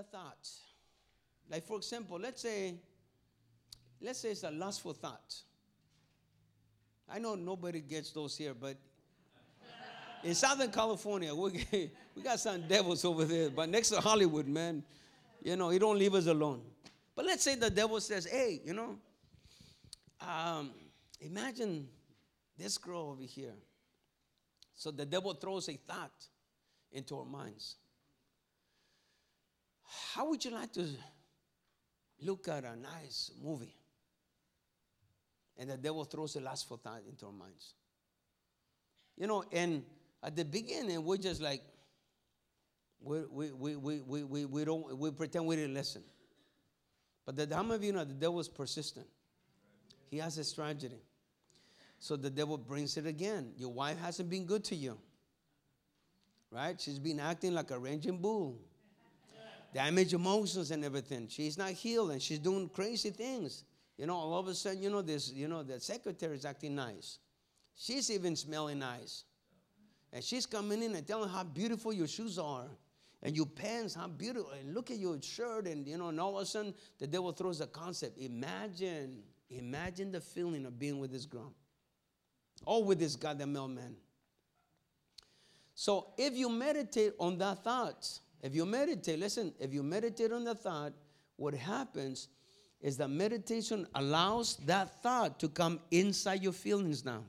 the thought. Like for example, let's say, let's say it's a lustful thought. I know nobody gets those here, but in Southern California, we, we got some devils over there. But next to Hollywood, man, you know, he don't leave us alone. But let's say the devil says, hey, you know, um, imagine this girl over here. So the devil throws a thought into our minds. How would you like to look at a nice movie? And the devil throws a lustful thought into our minds. You know, and at the beginning, we're just like, we, we, we, we, we, we, we don't, we pretend we didn't listen. But the, how many of you know the devil is persistent? He has a strategy. So the devil brings it again. Your wife hasn't been good to you. Right? She's been acting like a raging bull. Damaged emotions and everything. She's not healed and she's doing crazy things. You know, all of a sudden, you know, this, you know, the secretary is acting nice. She's even smelling nice. And she's coming in and telling how beautiful your shoes are and your pants, how beautiful. And look at your shirt, and you know, and all of a sudden the devil throws a concept. Imagine, imagine the feeling of being with this girl. Or with this goddamn mailman. So if you meditate on that thought, if you meditate, listen, if you meditate on the thought, what happens is that meditation allows that thought to come inside your feelings now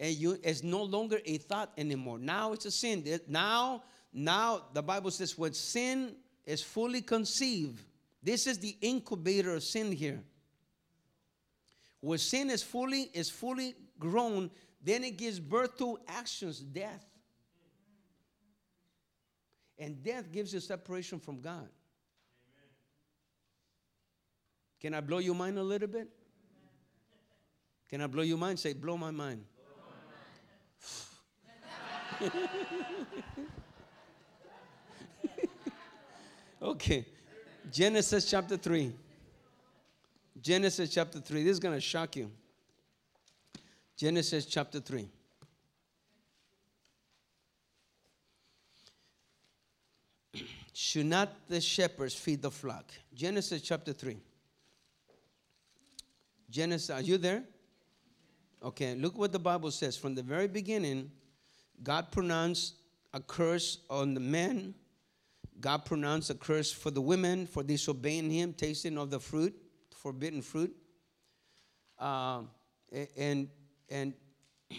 and you it's no longer a thought anymore. Now it's a sin. Now, now the Bible says when sin is fully conceived, this is the incubator of sin here. When sin is fully is fully grown, then it gives birth to actions, death. And death gives you separation from God. Amen. Can I blow your mind a little bit? Can I blow your mind? Say, blow my mind. okay. Genesis chapter 3. Genesis chapter 3. This is going to shock you. Genesis chapter 3. Should not the shepherds feed the flock? Genesis chapter 3. Genesis, are you there? Okay, look what the Bible says. From the very beginning, God pronounced a curse on the men. God pronounced a curse for the women for disobeying Him, tasting of the fruit, forbidden fruit. Uh, and and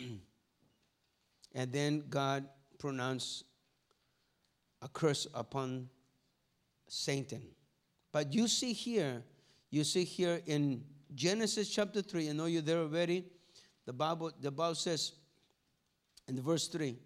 and then God pronounced a curse upon Satan. But you see here, you see here in Genesis chapter 3, I know you're there already. The Bible, the Bible says, in verse 3.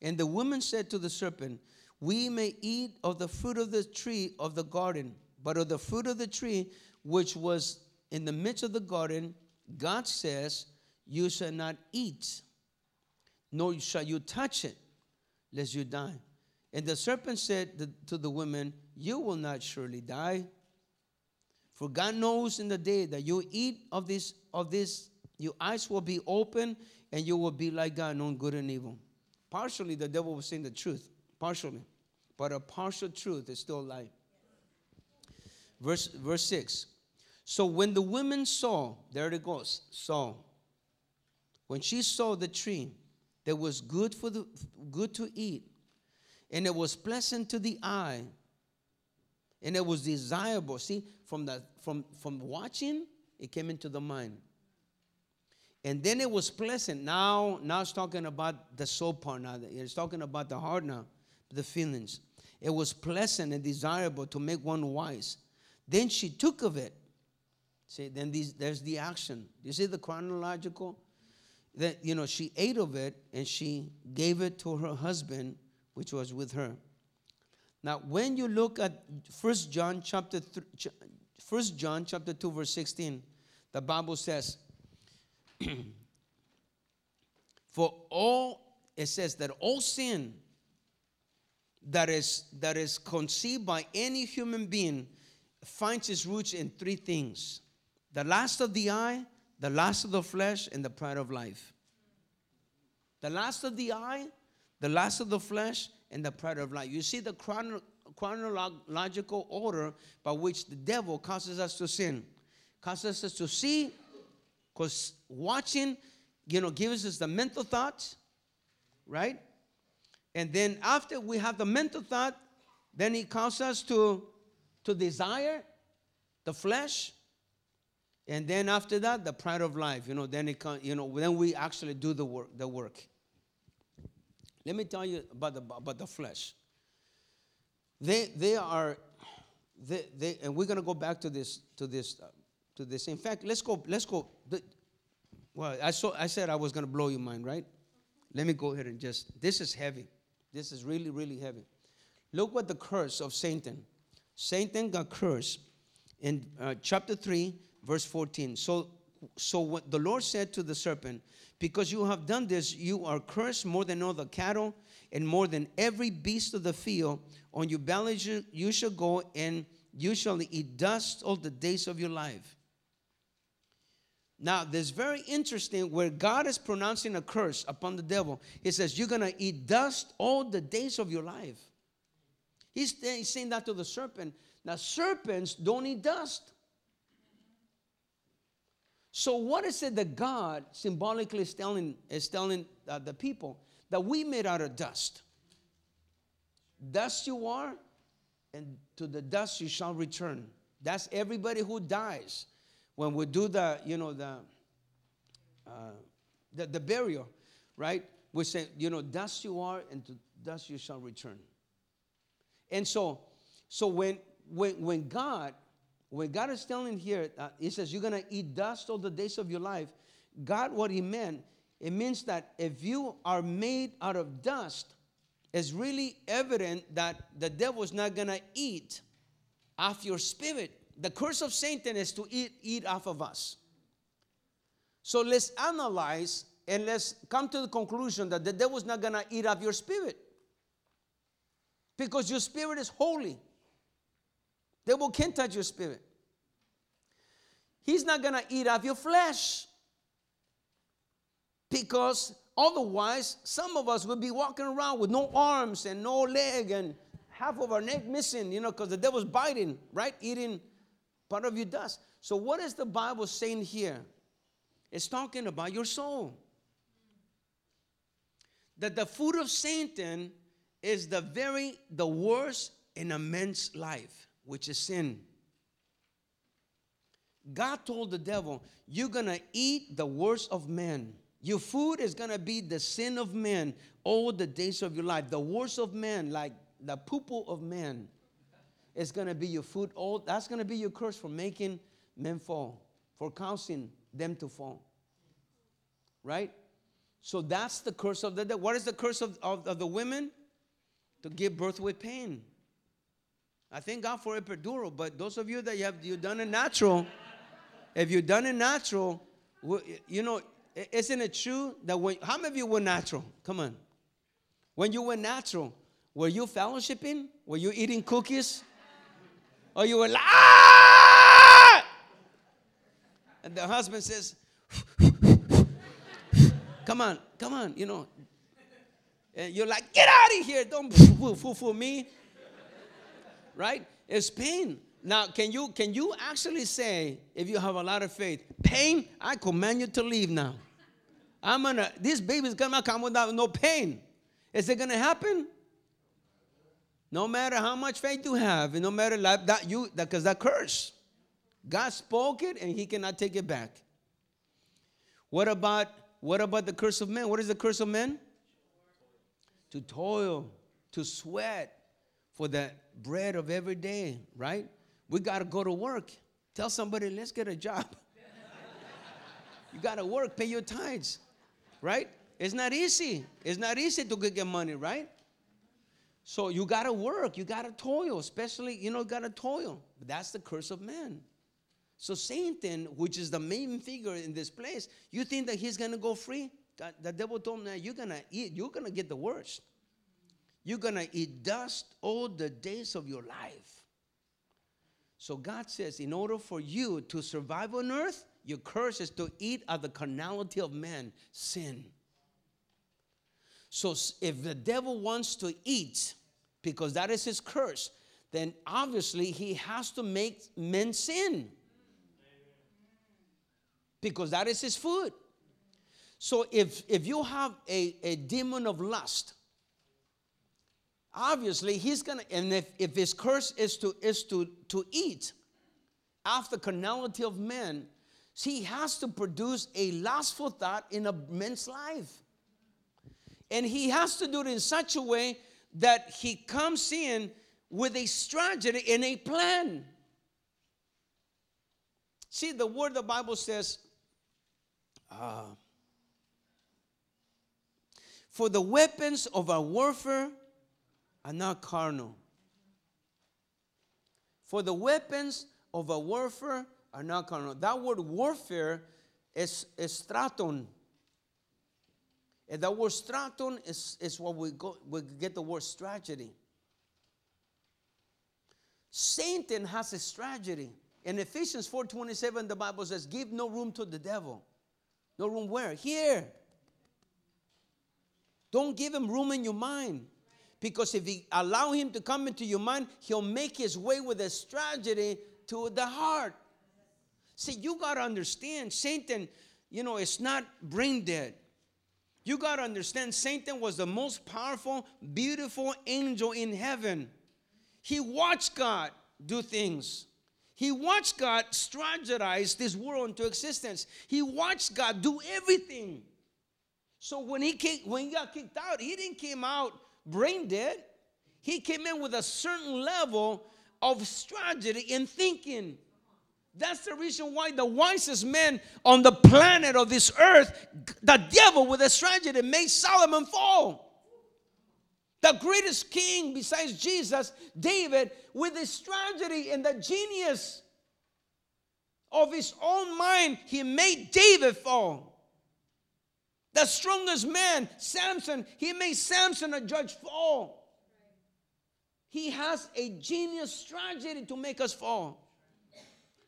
And the woman said to the serpent, We may eat of the fruit of the tree of the garden, but of the fruit of the tree which was in the midst of the garden, God says, You shall not eat, nor shall you touch it, lest you die. And the serpent said to the woman, You will not surely die. For God knows in the day that you eat of this, of this your eyes will be open and you will be like God, knowing good and evil. Partially, the devil was saying the truth, partially. But a partial truth is still lie. Verse, verse 6. So when the women saw, there it goes, saw. When she saw the tree that was good for the good to eat, and it was pleasant to the eye, and it was desirable. See, from the from from watching, it came into the mind. And then it was pleasant. Now, now it's talking about the soul part now. It's talking about the heart now, the feelings. It was pleasant and desirable to make one wise. Then she took of it. See, then these, there's the action. You see the chronological? That you know, she ate of it and she gave it to her husband, which was with her. Now, when you look at First John chapter 3, First John chapter 2, verse 16, the Bible says, For all, it says that all sin that is, that is conceived by any human being finds its roots in three things the lust of the eye, the lust of the flesh, and the pride of life. The lust of the eye, the lust of the flesh, and the pride of life. You see the chrono- chronological order by which the devil causes us to sin. Causes us to see, because watching, you know, gives us the mental thoughts, right? And then after we have the mental thought, then he causes us to, to desire the flesh. And then after that, the pride of life. You know, then it can, you know, then we actually do the work, the work. Let me tell you about the about the flesh. They they are they, they and we're gonna go back to this to this uh, to this. In fact, let's go let's go. The, well, I saw I said I was gonna blow your mind, right? Let me go ahead and just this is heavy. This is really really heavy. Look what the curse of Satan. Satan got cursed in uh, chapter three, verse fourteen. So so what the Lord said to the serpent, because you have done this, you are cursed more than all the cattle and more than every beast of the field. On your belly you shall go, and you shall eat dust all the days of your life. Now, this very interesting where God is pronouncing a curse upon the devil. He says, You're going to eat dust all the days of your life. He's saying that to the serpent. Now, serpents don't eat dust. So, what is it that God symbolically is telling, is telling uh, the people? That we made out of dust. Dust you are, and to the dust you shall return. That's everybody who dies. When we do the, you know, the, uh, the, the burial, right? We say, you know, dust you are, and to dust you shall return. And so, so when, when, when God when God is telling here, uh, He says, You're going to eat dust all the days of your life. God, what He meant, it means that if you are made out of dust, it's really evident that the devil is not going to eat off your spirit. The curse of Satan is to eat, eat off of us. So let's analyze and let's come to the conclusion that the devil is not going to eat off your spirit. Because your spirit is holy. Devil can't touch your spirit. He's not going to eat off your flesh. Because otherwise, some of us would be walking around with no arms and no leg and half of our neck missing, you know, because the devil's biting, right? Eating part of your dust. So, what is the Bible saying here? It's talking about your soul. That the food of Satan is the very the worst in a man's life which is sin. God told the devil, You're gonna eat the worst of men. Your food is gonna be the sin of men all the days of your life. The worst of men, like the poo of men, is gonna be your food. All that's gonna be your curse for making men fall, for causing them to fall. Right? So that's the curse of the devil. What is the curse of, of, of the women? To give birth with pain. I thank God for epidural, but those of you that you have you done it natural, if you've done it natural, you know, isn't it true that when how many of you were natural? Come on. When you were natural, were you fellowshipping? Were you eating cookies? Or you were like, ah! And the husband says, come on, come on, you know. And you're like, get out of here, don't fool, me right? It's pain. Now, can you can you actually say, if you have a lot of faith, pain, I command you to leave now. I'm gonna, this baby's gonna come without no pain. Is it gonna happen? No matter how much faith you have, and no matter like that you because that, that curse. God spoke it and he cannot take it back. What about what about the curse of men? What is the curse of men? To toil, to sweat for the bread of every day, right? We got to go to work. Tell somebody, let's get a job. you got to work, pay your tithes, right? It's not easy. It's not easy to get money, right? So you got to work. You got to toil, especially, you know, got to toil. But that's the curse of man. So Satan, which is the main figure in this place, you think that he's going to go free? The devil told him, that you're going to eat, you're going to get the worst. You're going to eat dust all the days of your life. So God says, in order for you to survive on earth, your curse is to eat of the carnality of man, sin. So if the devil wants to eat, because that is his curse, then obviously he has to make men sin. Because that is his food. So if if you have a, a demon of lust, obviously he's gonna and if, if his curse is to is to to eat after carnality of men, he has to produce a lustful thought in a man's life. And he has to do it in such a way that he comes in with a strategy and a plan. See, the word the Bible says, uh, for the weapons of our warfare are not carnal. For the weapons of a warfare are not carnal. That word warfare is, is straton. And that word straton is, is what we, go, we get the word strategy. Satan has a strategy. In Ephesians 4:27, the Bible says, give no room to the devil. No room where? Here. Don't give him room in your mind. Because if you allow him to come into your mind, he'll make his way with a strategy to the heart. See, you got to understand, Satan, you know, it's not brain dead. You got to understand, Satan was the most powerful, beautiful angel in heaven. He watched God do things. He watched God strategize this world into existence. He watched God do everything. So when he came, when he got kicked out, he didn't came out brain dead. He came in with a certain level of strategy and thinking. That's the reason why the wisest man on the planet of this earth, the devil with a strategy made Solomon fall. The greatest king besides Jesus, David, with his strategy and the genius of his own mind, he made David fall. The strongest man, Samson, he made Samson a judge fall. He has a genius strategy to make us fall.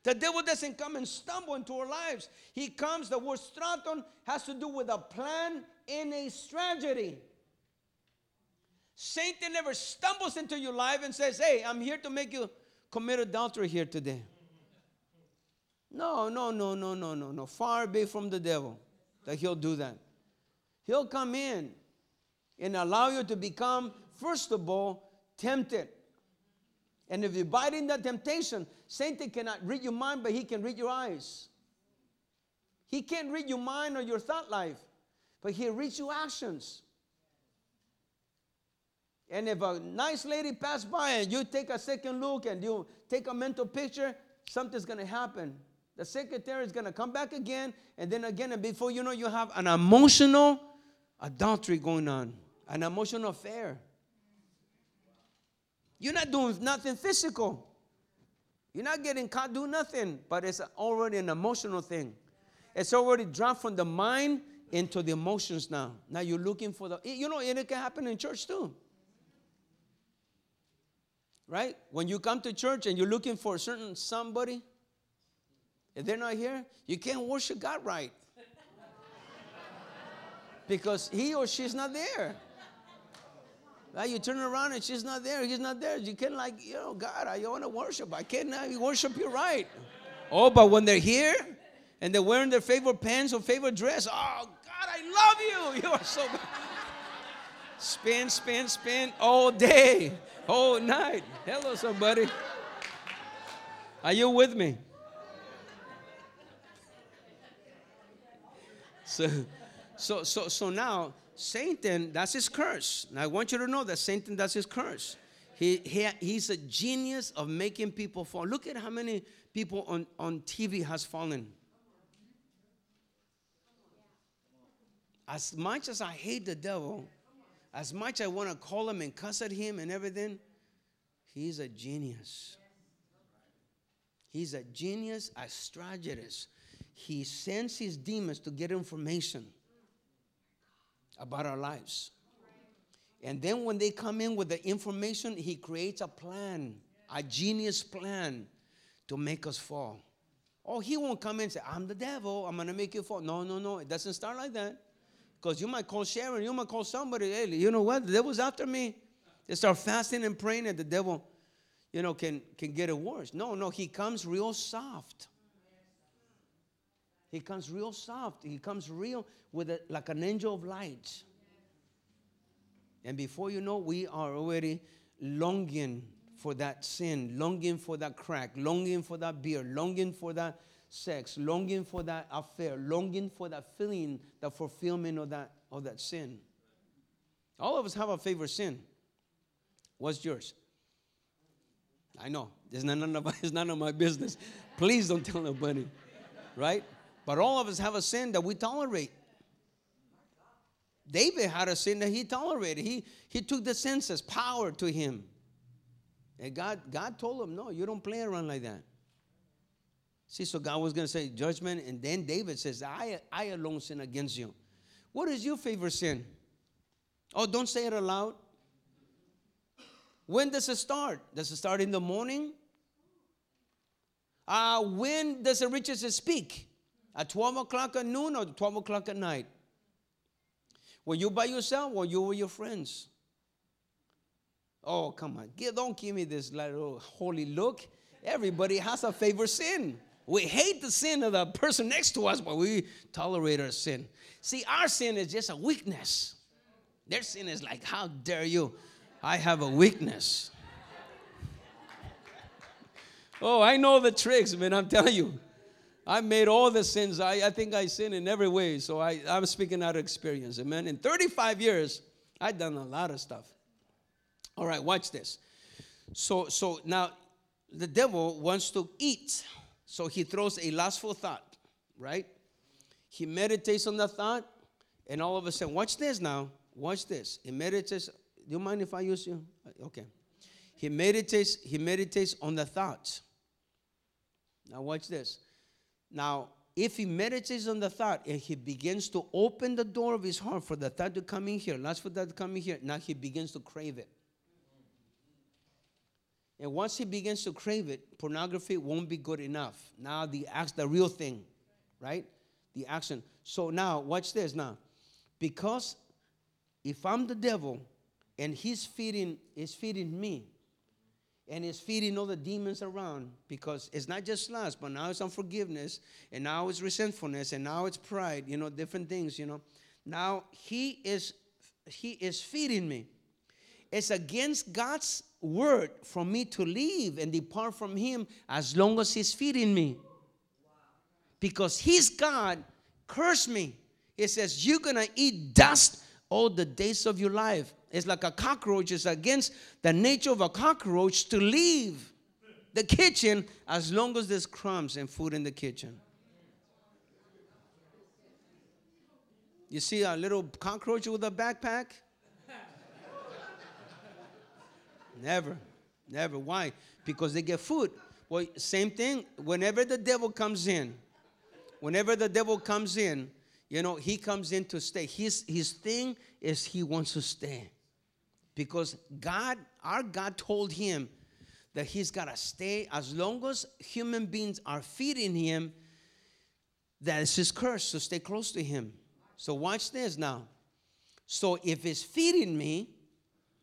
The devil doesn't come and stumble into our lives. He comes, the word straton has to do with a plan and a strategy. Satan never stumbles into your life and says, Hey, I'm here to make you commit adultery here today. No, no, no, no, no, no, no. Far be from the devil that he'll do that. He'll come in and allow you to become, first of all, tempted. And if you bite in that temptation, Satan cannot read your mind, but he can read your eyes. He can't read your mind or your thought life, but he reads your actions. And if a nice lady passed by and you take a second look and you take a mental picture, something's gonna happen. The secretary is gonna come back again, and then again, and before you know, you have an emotional adultery going on, an emotional affair. You're not doing nothing physical. You're not getting caught doing nothing, but it's already an emotional thing. It's already dropped from the mind into the emotions now. Now you're looking for the, you know, and it can happen in church too. Right? When you come to church and you're looking for a certain somebody, if they're not here, you can't worship God right. Because he or she's not there. Right? You turn around and she's not there, he's not there. You can't like, you know, God, I want to worship. I can't uh, worship you right. Oh, but when they're here and they're wearing their favorite pants or favorite dress, oh God, I love you. You are so bad. Spin, spin, spin all day, all night. Hello, somebody. Are you with me? So, so, so, so now Satan, that's his curse. I want you to know that Satan, that's his curse. He, he, he's a genius of making people fall. Look at how many people on, on TV has fallen. As much as I hate the devil, as much I want to call him and cuss at him and everything, he's a genius. He's a genius, a strategist. He sends his demons to get information about our lives. And then when they come in with the information, he creates a plan, a genius plan to make us fall. Oh, he won't come in and say, I'm the devil, I'm gonna make you fall. No, no, no, it doesn't start like that. Because you might call Sharon, you might call somebody, hey, you know what? The devil's after me. They start fasting and praying, and the devil, you know, can, can get it worse. No, no, he comes real soft. He comes real soft. He comes real with a, like an angel of light. And before you know, we are already longing for that sin, longing for that crack, longing for that beer, longing for that sex, longing for that affair, longing for that feeling, the fulfillment of that, of that sin. All of us have a favorite sin. What's yours? I know. It's none, of, it's none of my business. Please don't tell nobody. Right? But all of us have a sin that we tolerate. David had a sin that he tolerated. He, he took the census, power to him. And God, God told him, no, you don't play around like that. See, so God was going to say judgment, and then David says, I, I alone sin against you. What is your favorite sin? Oh, don't say it aloud. When does it start? Does it start in the morning? Uh, when does the to speak? At 12 o'clock at noon or 12 o'clock at night? Were you by yourself or you with your friends? Oh, come on. Don't give me this little holy look. Everybody has a favorite sin. We hate the sin of the person next to us, but we tolerate our sin. See, our sin is just a weakness. Their sin is like, how dare you? I have a weakness. oh, I know the tricks, man. I'm telling you. I made all the sins. I, I think I sin in every way. So I, I'm speaking out of experience. Amen. In 35 years, I've done a lot of stuff. All right, watch this. So, so now the devil wants to eat. So he throws a lustful thought, right? He meditates on the thought, and all of a sudden, watch this now. Watch this. He meditates. Do you mind if I use you? Okay. He meditates, he meditates on the thoughts. Now watch this. Now, if he meditates on the thought and he begins to open the door of his heart for the thought to come in here, not for that to come in here, now he begins to crave it. And once he begins to crave it, pornography won't be good enough. Now the act, the real thing, right? The action. So now, watch this now. Because if I'm the devil and he's feeding, is feeding me, and is feeding all the demons around because it's not just lust, but now it's unforgiveness, and now it's resentfulness, and now it's pride, you know, different things, you know. Now he is he is feeding me. It's against God's word for me to leave and depart from him as long as he's feeding me. Because he's God, curse me. He says, You're gonna eat dust all the days of your life. It's like a cockroach. It's against the nature of a cockroach to leave the kitchen as long as there's crumbs and food in the kitchen. You see a little cockroach with a backpack? never, never. Why? Because they get food. Well, same thing. Whenever the devil comes in, whenever the devil comes in, you know, he comes in to stay. His, his thing is he wants to stay. Because God, our God told him that he's got to stay as long as human beings are feeding him. That is his curse to stay close to him. So watch this now. So if it's feeding me,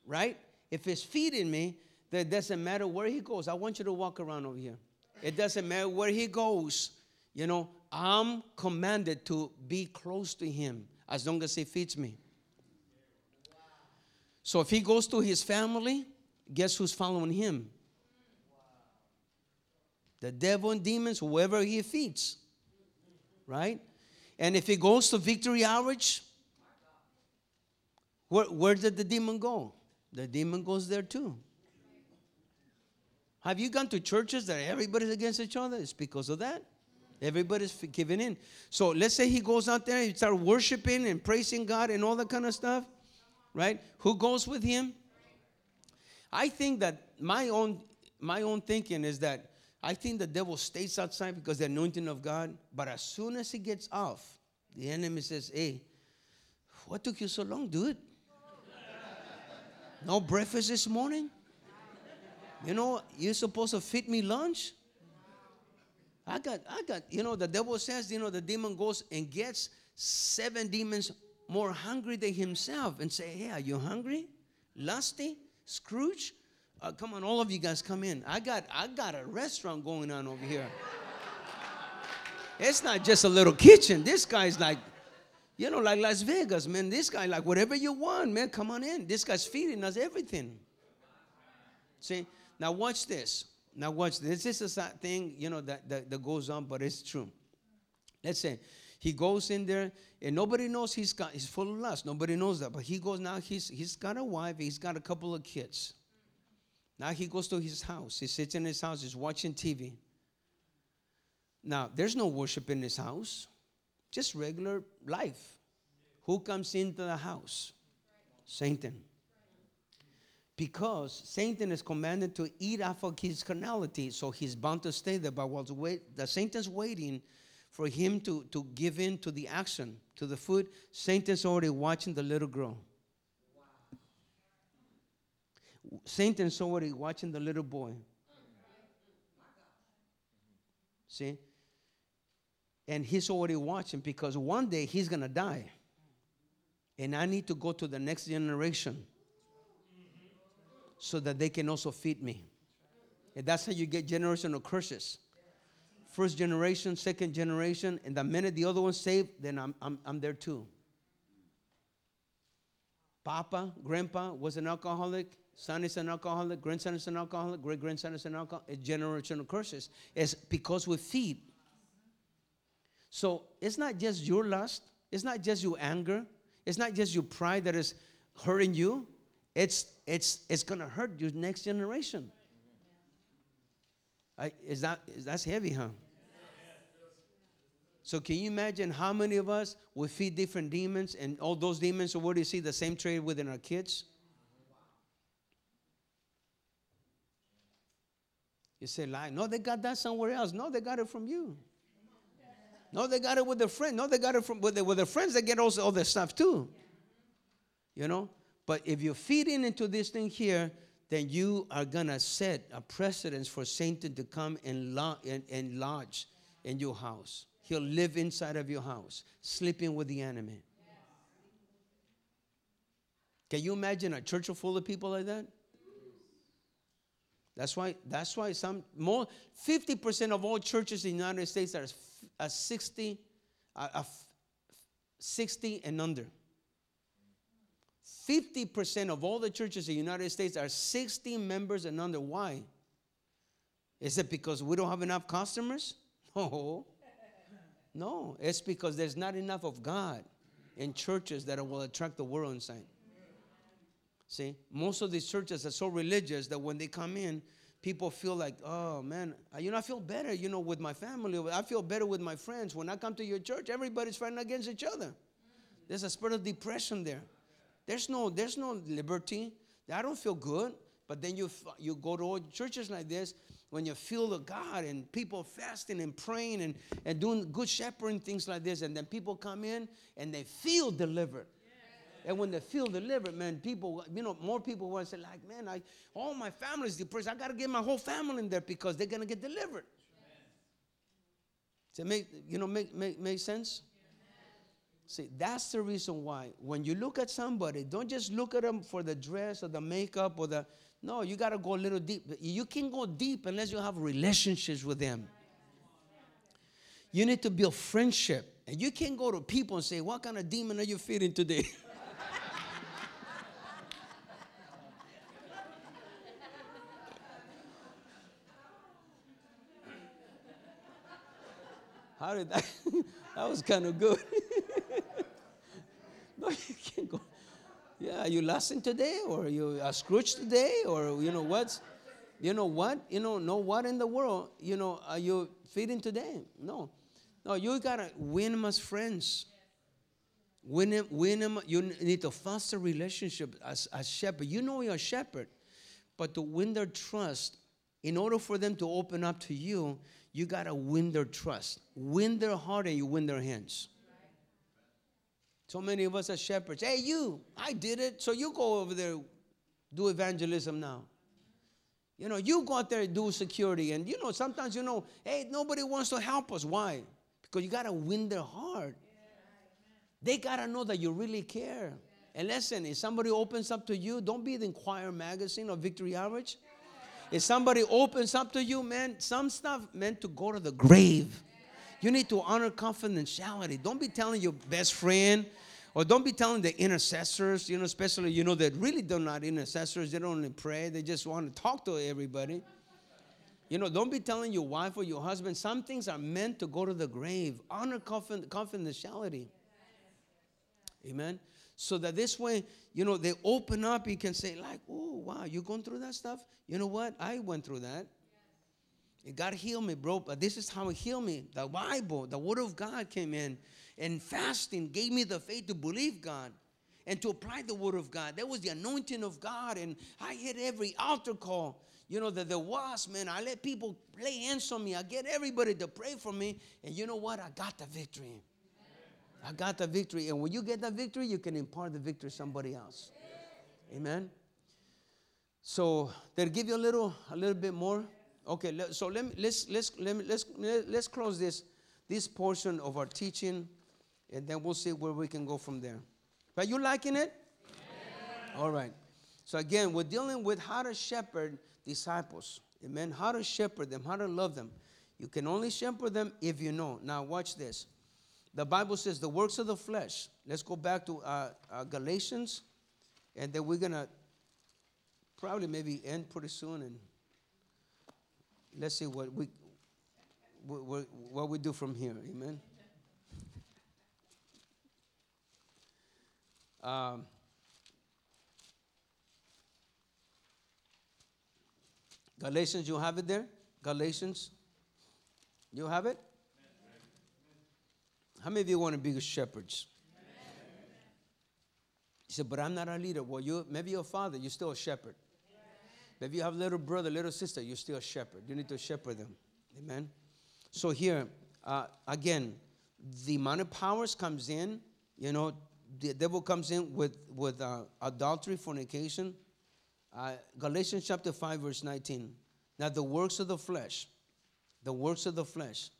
right? If it's feeding me, then it doesn't matter where he goes. I want you to walk around over here. It doesn't matter where he goes. You know, I'm commanded to be close to him as long as he feeds me. So if he goes to his family, guess who's following him? The devil and demons, whoever he feeds. Right? And if he goes to Victory Outreach, where, where did the demon go? The demon goes there too. Have you gone to churches that everybody's against each other? It's because of that. Everybody's giving in. So let's say he goes out there and start worshiping and praising God and all that kind of stuff, right? Who goes with him? I think that my own my own thinking is that I think the devil stays outside because the anointing of God, but as soon as he gets off, the enemy says, "Hey, what took you so long, dude? No breakfast this morning? You know, you're supposed to feed me lunch?" I got, I got, you know, the devil says, you know, the demon goes and gets seven demons more hungry than himself and say, Hey, are you hungry? Lusty? Scrooge? Uh, come on, all of you guys come in. I got I got a restaurant going on over here. it's not just a little kitchen. This guy's like, you know, like Las Vegas, man. This guy, like whatever you want, man, come on in. This guy's feeding us everything. See? Now watch this. Now watch this. This is a thing, you know, that, that, that goes on, but it's true. Let's say he goes in there and nobody knows he's got he's full of lust. Nobody knows that. But he goes now, he's he's got a wife, he's got a couple of kids. Now he goes to his house. He sits in his house, he's watching TV. Now, there's no worship in his house, just regular life. Who comes into the house? Satan because Satan is commanded to eat off of his carnality, so he's bound to stay there. But while the Satan's waiting for him to, to give in to the action, to the food, Satan's already watching the little girl. Satan's already watching the little boy. See? And he's already watching because one day he's going to die. And I need to go to the next generation so that they can also feed me. And that's how you get generational curses. First generation, second generation, and the minute the other one's saved, then I'm, I'm, I'm there too. Papa, grandpa was an alcoholic, son is an alcoholic, grandson is an alcoholic, great grandson is an alcoholic. It's generational curses. It's because we feed. So it's not just your lust, it's not just your anger, it's not just your pride that is hurting you, it's, it's, it's to hurt your next generation. I, is that, is, that's heavy, huh? So can you imagine how many of us will feed different demons and all those demons what do you see the same trait within our kids? You say, lie. No, they got that somewhere else. No, they got it from you. No, they got it with their friend. No, they got it from with, with their friends. They get also all their stuff too. You know, but if you're feeding into this thing here, then you are going to set a precedence for Satan to come and, lo- and, and lodge in your house. He'll live inside of your house, sleeping with the enemy. Can you imagine a church full of people like that? That's why, that's why some more 50% of all churches in the United States are, are 60, are 60 and under. 50% of all the churches in the United States are 60 members and under. Why? Is it because we don't have enough customers? No. No, it's because there's not enough of God in churches that will attract the world inside. See, most of these churches are so religious that when they come in, people feel like, oh man, you know, I feel better, you know, with my family. I feel better with my friends. When I come to your church, everybody's fighting against each other. There's a spirit of depression there. There's no, there's no liberty. I don't feel good. But then you, you go to churches like this when you feel the God and people fasting and praying and, and doing good shepherding, things like this. And then people come in and they feel delivered. And when they feel delivered, man, people, you know, more people want to say, like, man, I, all my family's depressed. I got to get my whole family in there because they're to get delivered. Does it make, you know, make, make, make sense? See, that's the reason why when you look at somebody, don't just look at them for the dress or the makeup or the. No, you got to go a little deep. You can go deep unless you have relationships with them. You need to build friendship. And you can't go to people and say, What kind of demon are you feeding today? How did that? that was kind of good. no, you can't go. Yeah, you lusting today, or you are Scrooge today, or you know what? You know what? You know, no what in the world? You know, are you feeding today? No, no. You gotta win them as friends. Win them, win them. You need to foster relationship as a shepherd. You know you're a shepherd, but to win their trust, in order for them to open up to you, you got to win their trust, win their heart, and you win their hands. So many of us are shepherds. Hey, you, I did it. So you go over there, do evangelism now. You know, you go out there and do security. And you know, sometimes you know, hey, nobody wants to help us. Why? Because you got to win their heart. They got to know that you really care. And listen, if somebody opens up to you, don't be the Inquirer magazine or Victory Outreach. If somebody opens up to you, man, some stuff meant to go to the grave. You need to honor confidentiality. Don't be telling your best friend or don't be telling the intercessors, you know, especially, you know, that really they're not intercessors. They don't only pray, they just want to talk to everybody. You know, don't be telling your wife or your husband. Some things are meant to go to the grave. Honor confidentiality. Amen. So that this way, you know, they open up. You can say, like, oh, wow, you're going through that stuff? You know what? I went through that. God healed me, bro. But this is how He healed me. The Bible, the Word of God came in, and fasting gave me the faith to believe God and to apply the Word of God. That was the anointing of God, and I hit every altar call. You know that there was, man. I let people lay hands on me. I get everybody to pray for me, and you know what? I got the victory. I got the victory. And when you get the victory, you can impart the victory to somebody else. Amen. So they'll give you a little, a little bit more. Okay, so let me, let's let's let me, let's let's close this this portion of our teaching, and then we'll see where we can go from there. Are you liking it? Yeah. All right. So again, we're dealing with how to shepherd disciples. Amen. How to shepherd them, how to love them. You can only shepherd them if you know. Now watch this the Bible says the works of the flesh. Let's go back to uh, uh, Galatians, and then we're gonna probably maybe end pretty soon, and let's see what we what, what we do from here. Amen. Um, Galatians, you have it there? Galatians, you have it? How many of you want to be shepherds? He said, but I'm not a leader. Well, you maybe your father, you're still a shepherd. Maybe you have little brother, little sister, you're still a shepherd. You need to shepherd them. Amen. So here, uh, again, the amount of powers comes in. You know, the devil comes in with with uh, adultery, fornication. Uh, Galatians chapter five, verse nineteen. Now the works of the flesh, the works of the flesh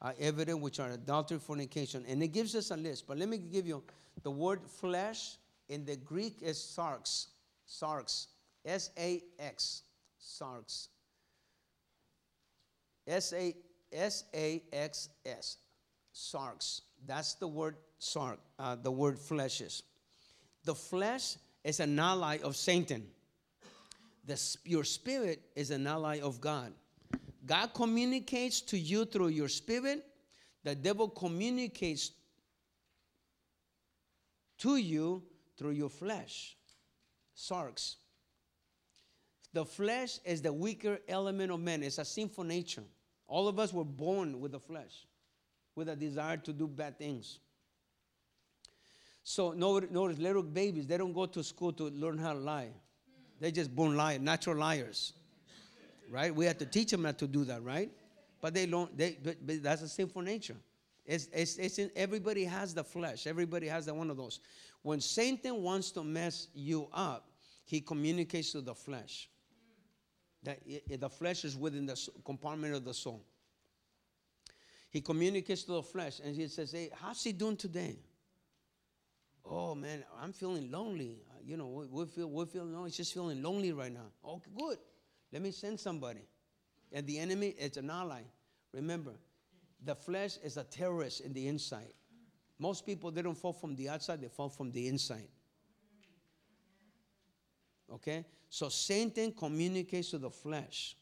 are evident, which are adultery, fornication. And it gives us a list. But let me give you the word flesh in the Greek is sarx. Sarx. S A X. Sarx. S A S A X S. Sarx. That's the word sark, uh, the word flesh is. The flesh is an ally of Satan. The, your spirit is an ally of God. God communicates to you through your spirit. The devil communicates to you through your flesh. Sarx. The flesh is the weaker element of man. It's a sinful nature. All of us were born with the flesh, with a desire to do bad things. So notice, little babies, they don't go to school to learn how to lie. They're just born liars, natural liars right? We have to teach them not to do that, right? But they don't. They, but, but that's a sinful nature. It's, it's, it's in, everybody has the flesh. Everybody has that one of those. When Satan wants to mess you up, he communicates to the flesh. That the flesh is within the compartment of the soul. He communicates to the flesh and he says, Hey, how's he doing today? Oh man, I'm feeling lonely. You know, we, feel we feel no, he's just feeling lonely right now. Okay, good. Let me send somebody. And the enemy is an ally. Remember, the flesh is a terrorist in the inside. Most people, they don't fall from the outside, they fall from the inside. Okay? So Satan communicates to the flesh,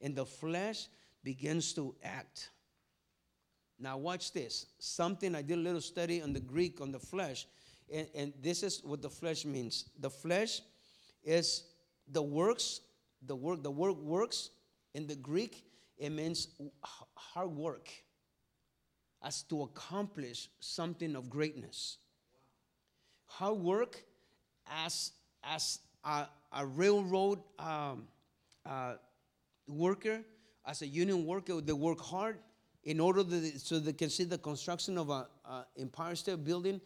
and the flesh begins to act. Now, watch this. Something I did a little study on the Greek on the flesh, and, and this is what the flesh means. The flesh is the works the work the word works in the greek it means hard work as to accomplish something of greatness hard work as as a, a railroad um, uh, worker as a union worker they work hard in order to, so they can see the construction of an empire state building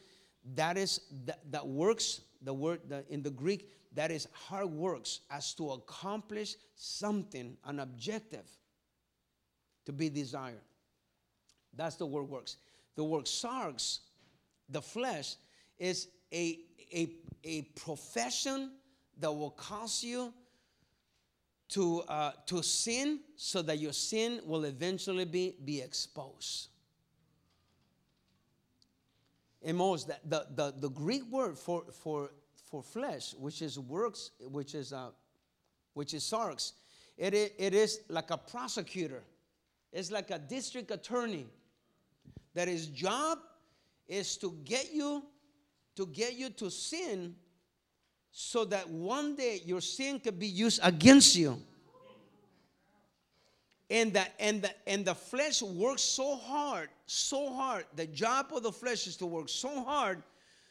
that is that, that works the word the, in the greek that is hard works as to accomplish something, an objective to be desired. That's the word works. The word sarx, the flesh is a, a, a profession that will cause you to, uh, to sin so that your sin will eventually be, be exposed. And most, the, the, the, the Greek word for, for, for flesh, which is works, which is, uh, which is sarx, it, it is like a prosecutor. It's like a district attorney that his job is to get you to get you to sin so that one day your sin could be used against you. And the and the and the flesh works so hard so hard the job of the flesh is to work so hard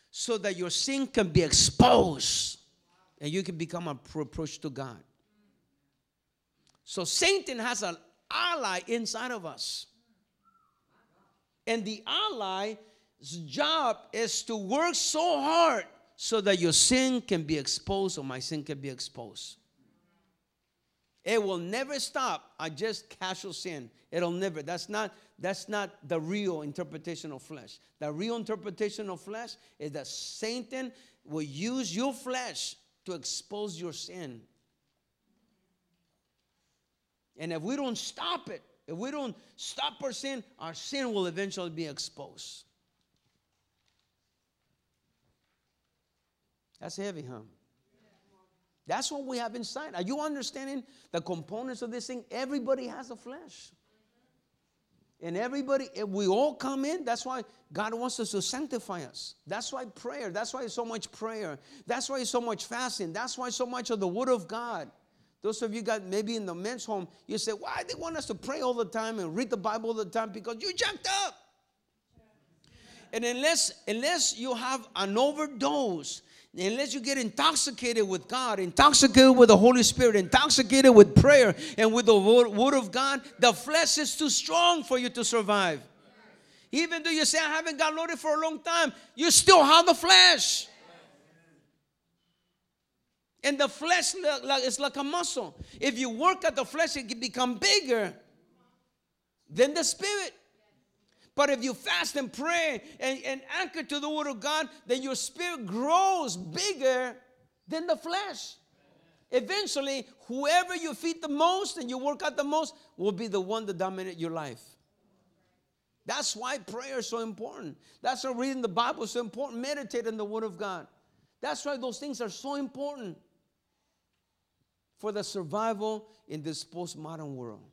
so that your sin can be exposed and you can become a reproach to god. So satan has an ally inside of us. And the ally's job is to work so hard so that your sin can be exposed or my sin can be exposed it will never stop I just casual sin. It'll never. That's not that's not the real interpretation of flesh. The real interpretation of flesh is that Satan will use your flesh to expose your sin. And if we don't stop it, if we don't stop our sin, our sin will eventually be exposed. That's heavy, huh? That's what we have inside. Are you understanding the components of this thing? Everybody has a flesh. And everybody, we all come in. That's why God wants us to sanctify us. That's why prayer. That's why so much prayer. That's why so much fasting. That's why so much of the Word of God. Those of you got maybe in the men's home, you say, why they want us to pray all the time and read the Bible all the time? Because you jacked up. And unless unless you have an overdose unless you get intoxicated with God, intoxicated with the Holy Spirit, intoxicated with prayer and with the Word of God, the flesh is too strong for you to survive. Even though you say, I haven't got loaded for a long time, you still have the flesh. And the flesh is like a muscle. If you work at the flesh, it can become bigger than the spirit. But if you fast and pray and, and anchor to the Word of God, then your spirit grows bigger than the flesh. Eventually, whoever you feed the most and you work out the most will be the one that dominate your life. That's why prayer is so important. That's why reading the Bible is so important. Meditate on the Word of God. That's why those things are so important for the survival in this postmodern world.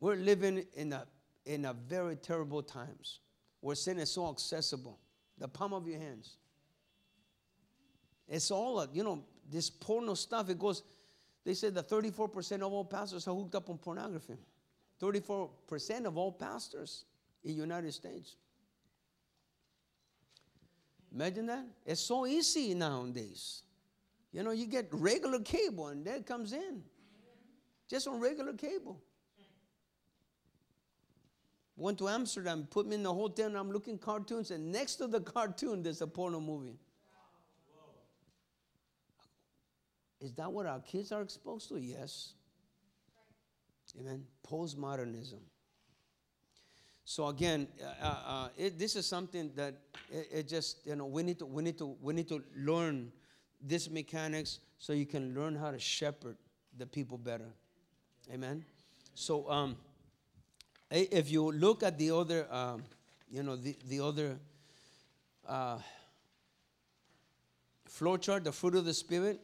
We're living in a in a very terrible times where sin is so accessible, the palm of your hands. It's all, uh, you know, this porno stuff, it goes, they said that 34% of all pastors are hooked up on pornography. 34% of all pastors in the United States. Imagine that. It's so easy nowadays. You know, you get regular cable and it comes in. Just on regular cable. Went to Amsterdam, put me in the hotel, and I'm looking cartoons, and next to the cartoon, there's a porno movie. Is that what our kids are exposed to? Yes. Amen. Postmodernism. So again, uh, uh, uh, it, this is something that it, it, just you know we need to we need to we need to learn this mechanics so you can learn how to shepherd the people better. Amen. So um, if you look at the other, um, you know, the, the other uh, flow chart, the fruit of the Spirit,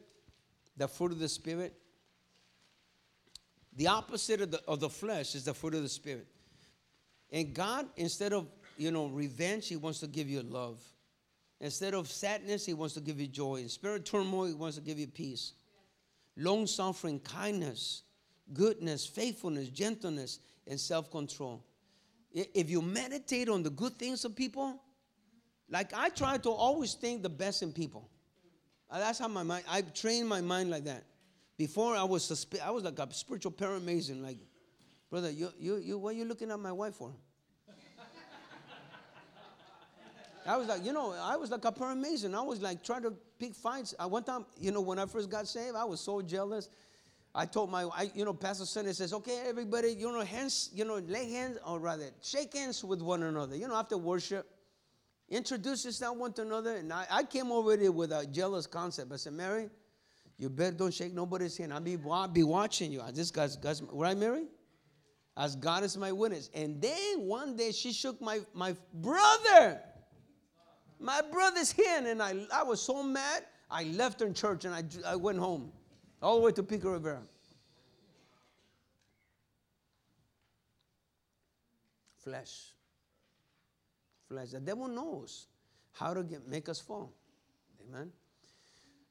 the fruit of the Spirit, the opposite of the, of the flesh is the fruit of the Spirit. And God, instead of, you know, revenge, He wants to give you love. Instead of sadness, He wants to give you joy. In spirit turmoil, He wants to give you peace. Long suffering, kindness, goodness, faithfulness, gentleness, and self control. If you meditate on the good things of people, like I try to always think the best in people. Uh, that's how my mind, I trained my mind like that. Before I was, suspe- I was like a spiritual parent mason, like, brother, you, you, you, what are you looking at my wife for? I was like, you know, I was like a parent mason. I was like trying to pick fights. I, one time, you know, when I first got saved, I was so jealous. I told my, I, you know, Pastor Sonny says, okay, everybody, you know, hands, you know, lay hands, or rather, shake hands with one another. You know, after worship, introduce yourself one to another. And I, I came over there with a jealous concept. I said, Mary, you better don't shake nobody's hand. I'll be, I'll be watching you. This guy's, guy's right, Mary? As God is my witness. And then one day she shook my, my brother, my brother's hand. And I, I was so mad, I left her in church and I, I went home all the way to Pico Rivera. Flesh. Flesh. The devil knows how to get, make us fall. Amen.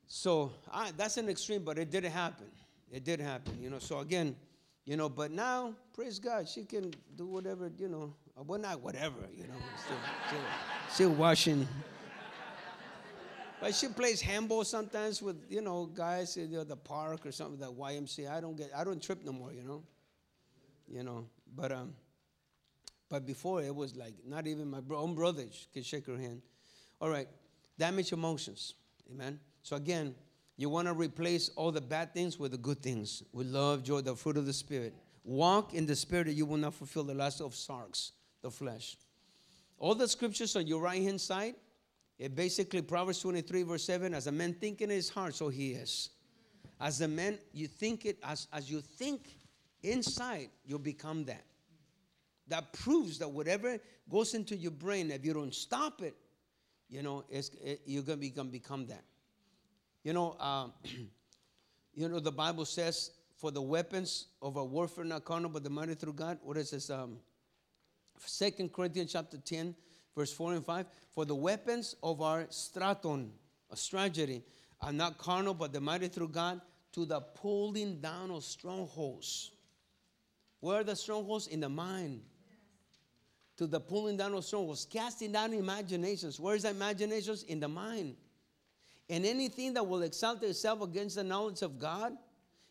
So I, that's an extreme, but it did happen. It did happen, you know. So again, you know, but now, praise God, she can do whatever, you know. Well, not whatever, you know. Still, still, still washing. But she plays handball sometimes with, you know, guys in the park or something, the YMCA. I don't get, I don't trip no more, you know. You know, but um, but before it was like not even my own brothers could shake her hand. All right, damage emotions, amen. So again, you want to replace all the bad things with the good things, with love, joy, the fruit of the Spirit. Walk in the Spirit, and you will not fulfill the lust of sarx, the flesh. All the scriptures on your right hand side, it basically Proverbs 23, verse 7, as a man think in his heart, so he is. As a man, you think it, as, as you think inside, you'll become that. That proves that whatever goes into your brain, if you don't stop it, you know, it's, it, you're going to become become that. You know, uh, you know, the Bible says, for the weapons of our warfare not carnal, but the mighty through God. What is this? Um, 2 Corinthians chapter 10, verse 4 and 5. For the weapons of our straton, a strategy, are not carnal, but the mighty through God to the pulling down of strongholds. Where are the strongholds? In the mind. To the pulling down of strongholds, casting down imaginations. Where is the imaginations? In the mind and anything that will exalt itself against the knowledge of God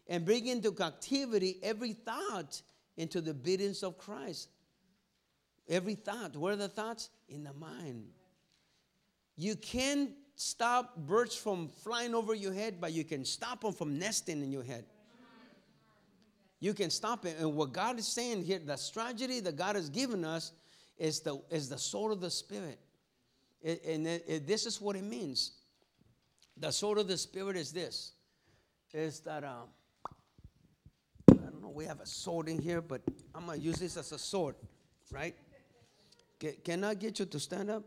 and bring into captivity every thought into the obedience of Christ. Every thought. Where are the thoughts? In the mind. You can't stop birds from flying over your head, but you can stop them from nesting in your head. You can stop it. And what God is saying here, the strategy that God has given us is the, is the sword of the Spirit. and it, it, this is what it means. The sword of the Spirit is this is that, um, I don't know, we have a sword in here, but I'm going to use this as a sword, right? Can, I get you to stand up?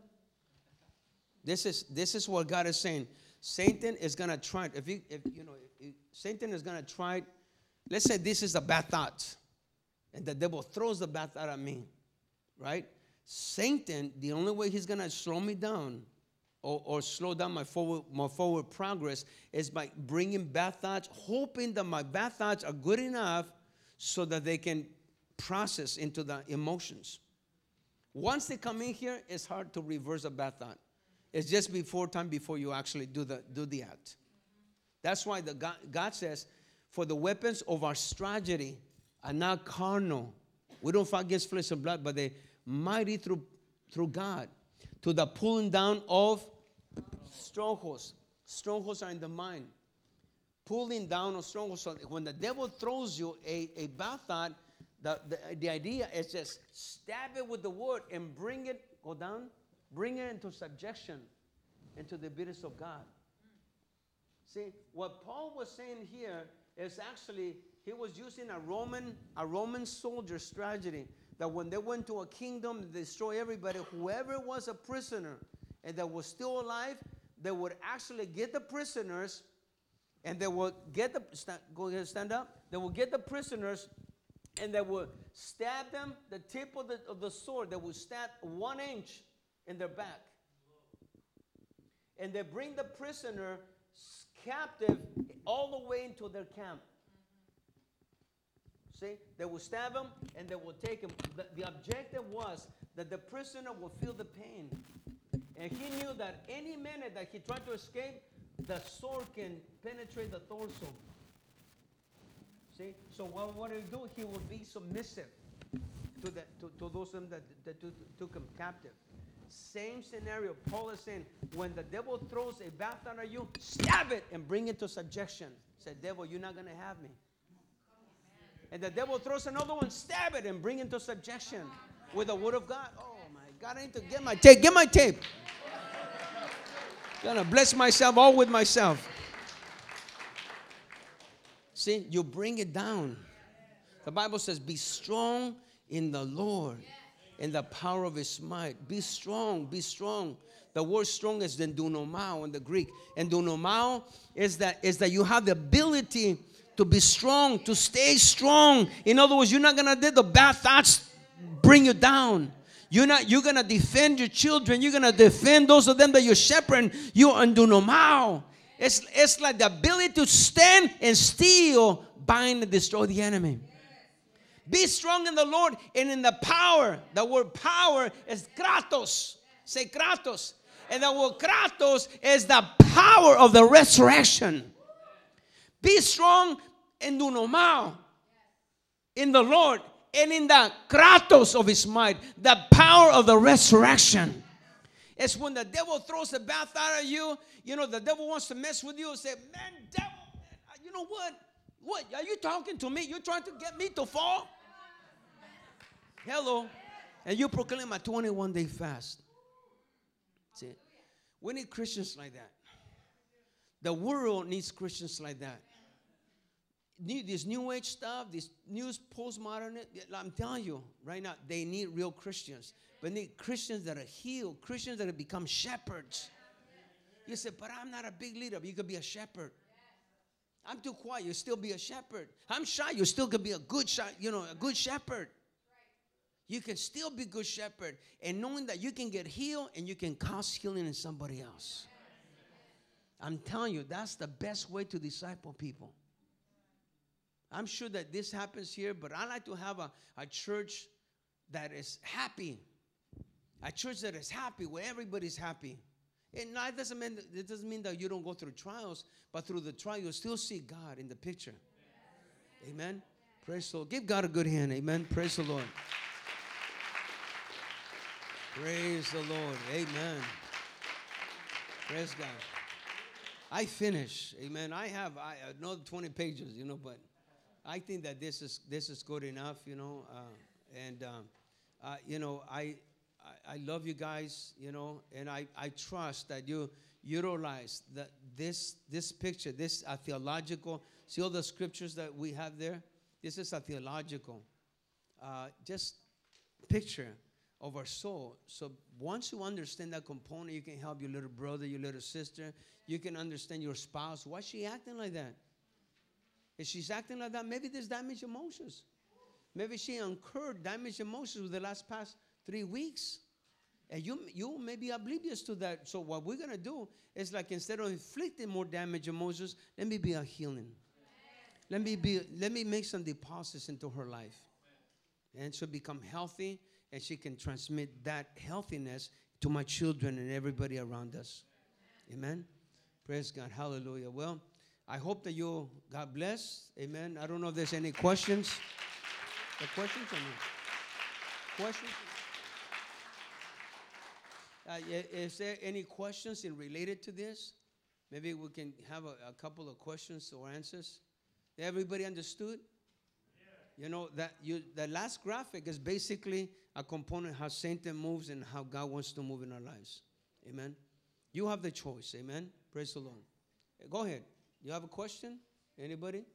This is, this is what God is saying. Satan is to try, if you, if, you know, if, Satan is to try, let's say this is a bad thought, and the devil throws the bad thought at me, right? Satan, the only way he's to slow me down or, or slow down my forward, my forward progress is by bringing bad thoughts, hoping that my bad thoughts are good enough so that they can process into the emotions. Once they come in here, it's hard to reverse a bad thought. It's just before time before you actually do the, do the act. That's why the God, God says, for the weapons of our strategy are not carnal. We don't fight against flesh and blood, but they mighty through, through God to the pulling down of strongholds. Strongholds are in the mind. Pulling down of strongholds. So when the devil throws you a, a bad thought, the, the, the idea is just stab it with the word and bring it, go down, bring it into subjection, into the obedience of God. See, what Paul was saying here is actually he was using a Roman, a Roman soldier strategy that when they went to a kingdom to destroy everybody, whoever was a prisoner and that was still alive, they would actually get the prisoners and they would get the go ahead stand up they would get the prisoners and they would stab them the tip of the, of the sword they would stab one inch in their back and they bring the prisoner captive all the way into their camp See, they will stab him and they will take him. The, the objective was that the prisoner will feel the pain. And he knew that any minute that he tried to escape, the sword can penetrate the torso. See? So what would he do? He would be submissive to, the, to, to those that, that took, took him captive. Same scenario. Paul is saying, when the devil throws a baton at you, stab it and bring it to subjection. Say, devil, you're not going to have me. And the devil throws another one, stab it and bring it to subjection with the word of God. Oh my God, I need to get my tape. Get my tape. Gonna bless myself all with myself. See, you bring it down. The Bible says, Be strong in the Lord, in the power of his might. Be strong, be strong. The word strong is then dunomao in the Greek. And dunomao is that is that you have the ability to be strong, to stay strong. In other words, you're not gonna let the bad thoughts bring you down. You're not, you're gonna defend your children, you're gonna defend those of them that you're shepherding. You are dunomao. It's, it's like the ability to stand and steal, bind, and destroy the enemy. Be strong in the Lord and in the power. The word power is kratos. Say kratos. And the word kratos is the power of the resurrection. Be strong in dunomao, in the Lord, and in the kratos of his might, the power of the resurrection. It's when the devil throws the bath out of you, you know, the devil wants to mess with you and say, Man, devil, uh, you know what? What? Are you talking to me? You're trying to get me to fall? Hello. And you proclaim a 21 day fast. See, we need Christians like that. The world needs Christians like that. New, this new age stuff, this new postmodern, I'm telling you right now, they need real Christians. But need Christians that are healed, Christians that have become shepherds. You say, but I'm not a big leader. You could be a shepherd. I'm too quiet. You still be a shepherd. I'm shy. You still could be a good shy, you know, a good shepherd. You can still be good shepherd, and knowing that you can get healed and you can cause healing in somebody else. I'm telling you, that's the best way to disciple people. I'm sure that this happens here, but I like to have a, a church that is happy. A church that is happy, where everybody's happy. And it doesn't mean it doesn't mean that you don't go through trials, but through the trial you still see God in the picture. Amen. Praise the Lord. Give God a good hand. Amen. Praise the Lord. Praise the Lord. Amen. Praise God. I finish. Amen. I have I another 20 pages, you know, but I think that this is this is good enough, you know. Uh, and um, uh, you know, I, I I love you guys, you know, and I I trust that you utilize that this this picture, this a theological. See all the scriptures that we have there. This is a theological, uh, just picture of our soul. So once you understand that component, you can help your little brother, your little sister. You can understand your spouse. Why is she acting like that? If she's acting like that, maybe there's damaged emotions. Maybe she incurred damaged emotions with the last past three weeks. And you, you may be oblivious to that. So what we're gonna do is like instead of inflicting more damaged emotions, let me be a healing. Let me be let me make some deposits into her life. And she'll become healthy and she can transmit that healthiness to my children and everybody around us. Amen. Praise God. Hallelujah. Well, I hope that you God bless. Amen. I don't know if there's any questions. The questions or no? Questions? Uh, is there any questions in related to this? Maybe we can have a, a couple of questions or answers. Everybody understood? You know that you the last graphic is basically a component how Satan moves and how God wants to move in our lives. Amen. You have the choice. Amen. Praise the Lord. Go ahead. You have a question? Anybody?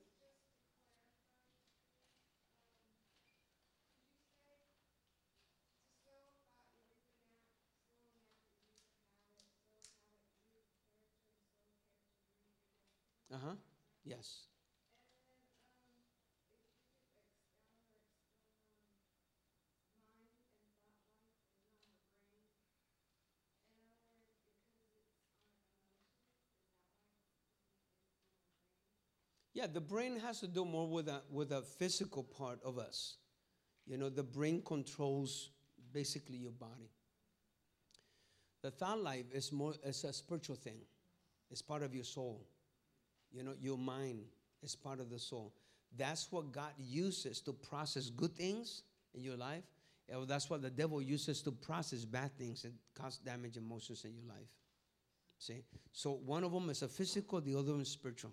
Uh huh. Yes. Yeah, the brain has to do more with a, with a physical part of us. You know, the brain controls basically your body. The thought life is more is a spiritual thing. It's part of your soul. You know, your mind is part of the soul. That's what God uses to process good things in your life. And that's what the devil uses to process bad things and cause damage emotions in your life. See? So one of them is a physical, the other one is spiritual.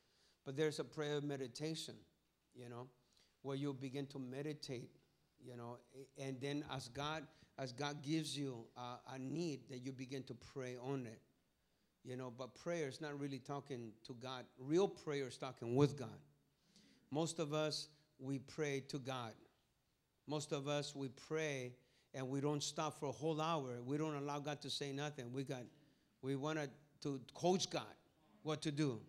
but there's a prayer of meditation, you know, where you begin to meditate, you know, and then as God as God gives you uh, a need, that you begin to pray on it, you know. But prayer is not really talking to God. Real prayer is talking with God. Most of us we pray to God. Most of us we pray and we don't stop for a whole hour. We don't allow God to say nothing. We got we wanted to coach God what to do.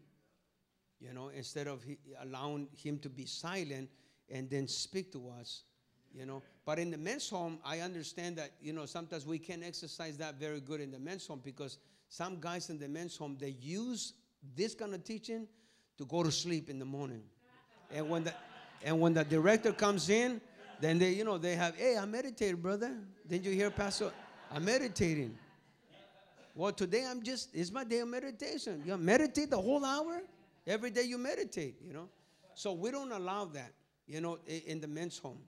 You know, instead of he, allowing him to be silent and then speak to us, you know. But in the men's home, I understand that, you know, sometimes we can't exercise that very good in the men's home because some guys in the men's home they use this kind of teaching to go to sleep in the morning. And when the and when the director comes in, then they, you know, they have, hey, I meditated, brother. Didn't you hear Pastor? I'm meditating. Well, today I'm just, it's my day of meditation. You meditate the whole hour? Every day you meditate, you know? So we don't allow that, you know, in the men's home.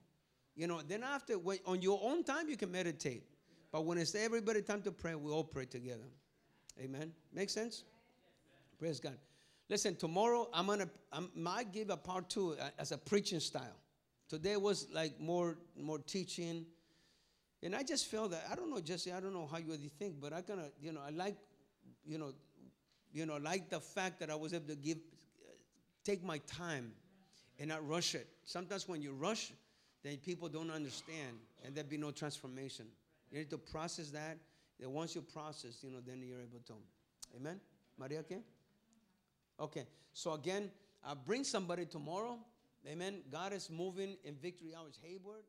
You know, then after, when, on your own time, you can meditate. But when it's everybody time to pray, we all pray together. Amen? Make sense? Praise God. Listen, tomorrow I'm gonna I might give a part two uh, as a preaching style. Today was like more more teaching, and I just felt that I don't know, Jesse. I don't know how you really think, but I kind of you know I like you know you know like the fact that I was able to give take my time and not rush it. Sometimes when you rush, then people don't understand, and there'd be no transformation. You need to process that. And once you process, you know, then you're able to. Amen. Maria, ¿qué? Okay, so again, uh, bring somebody tomorrow. Amen. God is moving in Victory Outreach Hayward.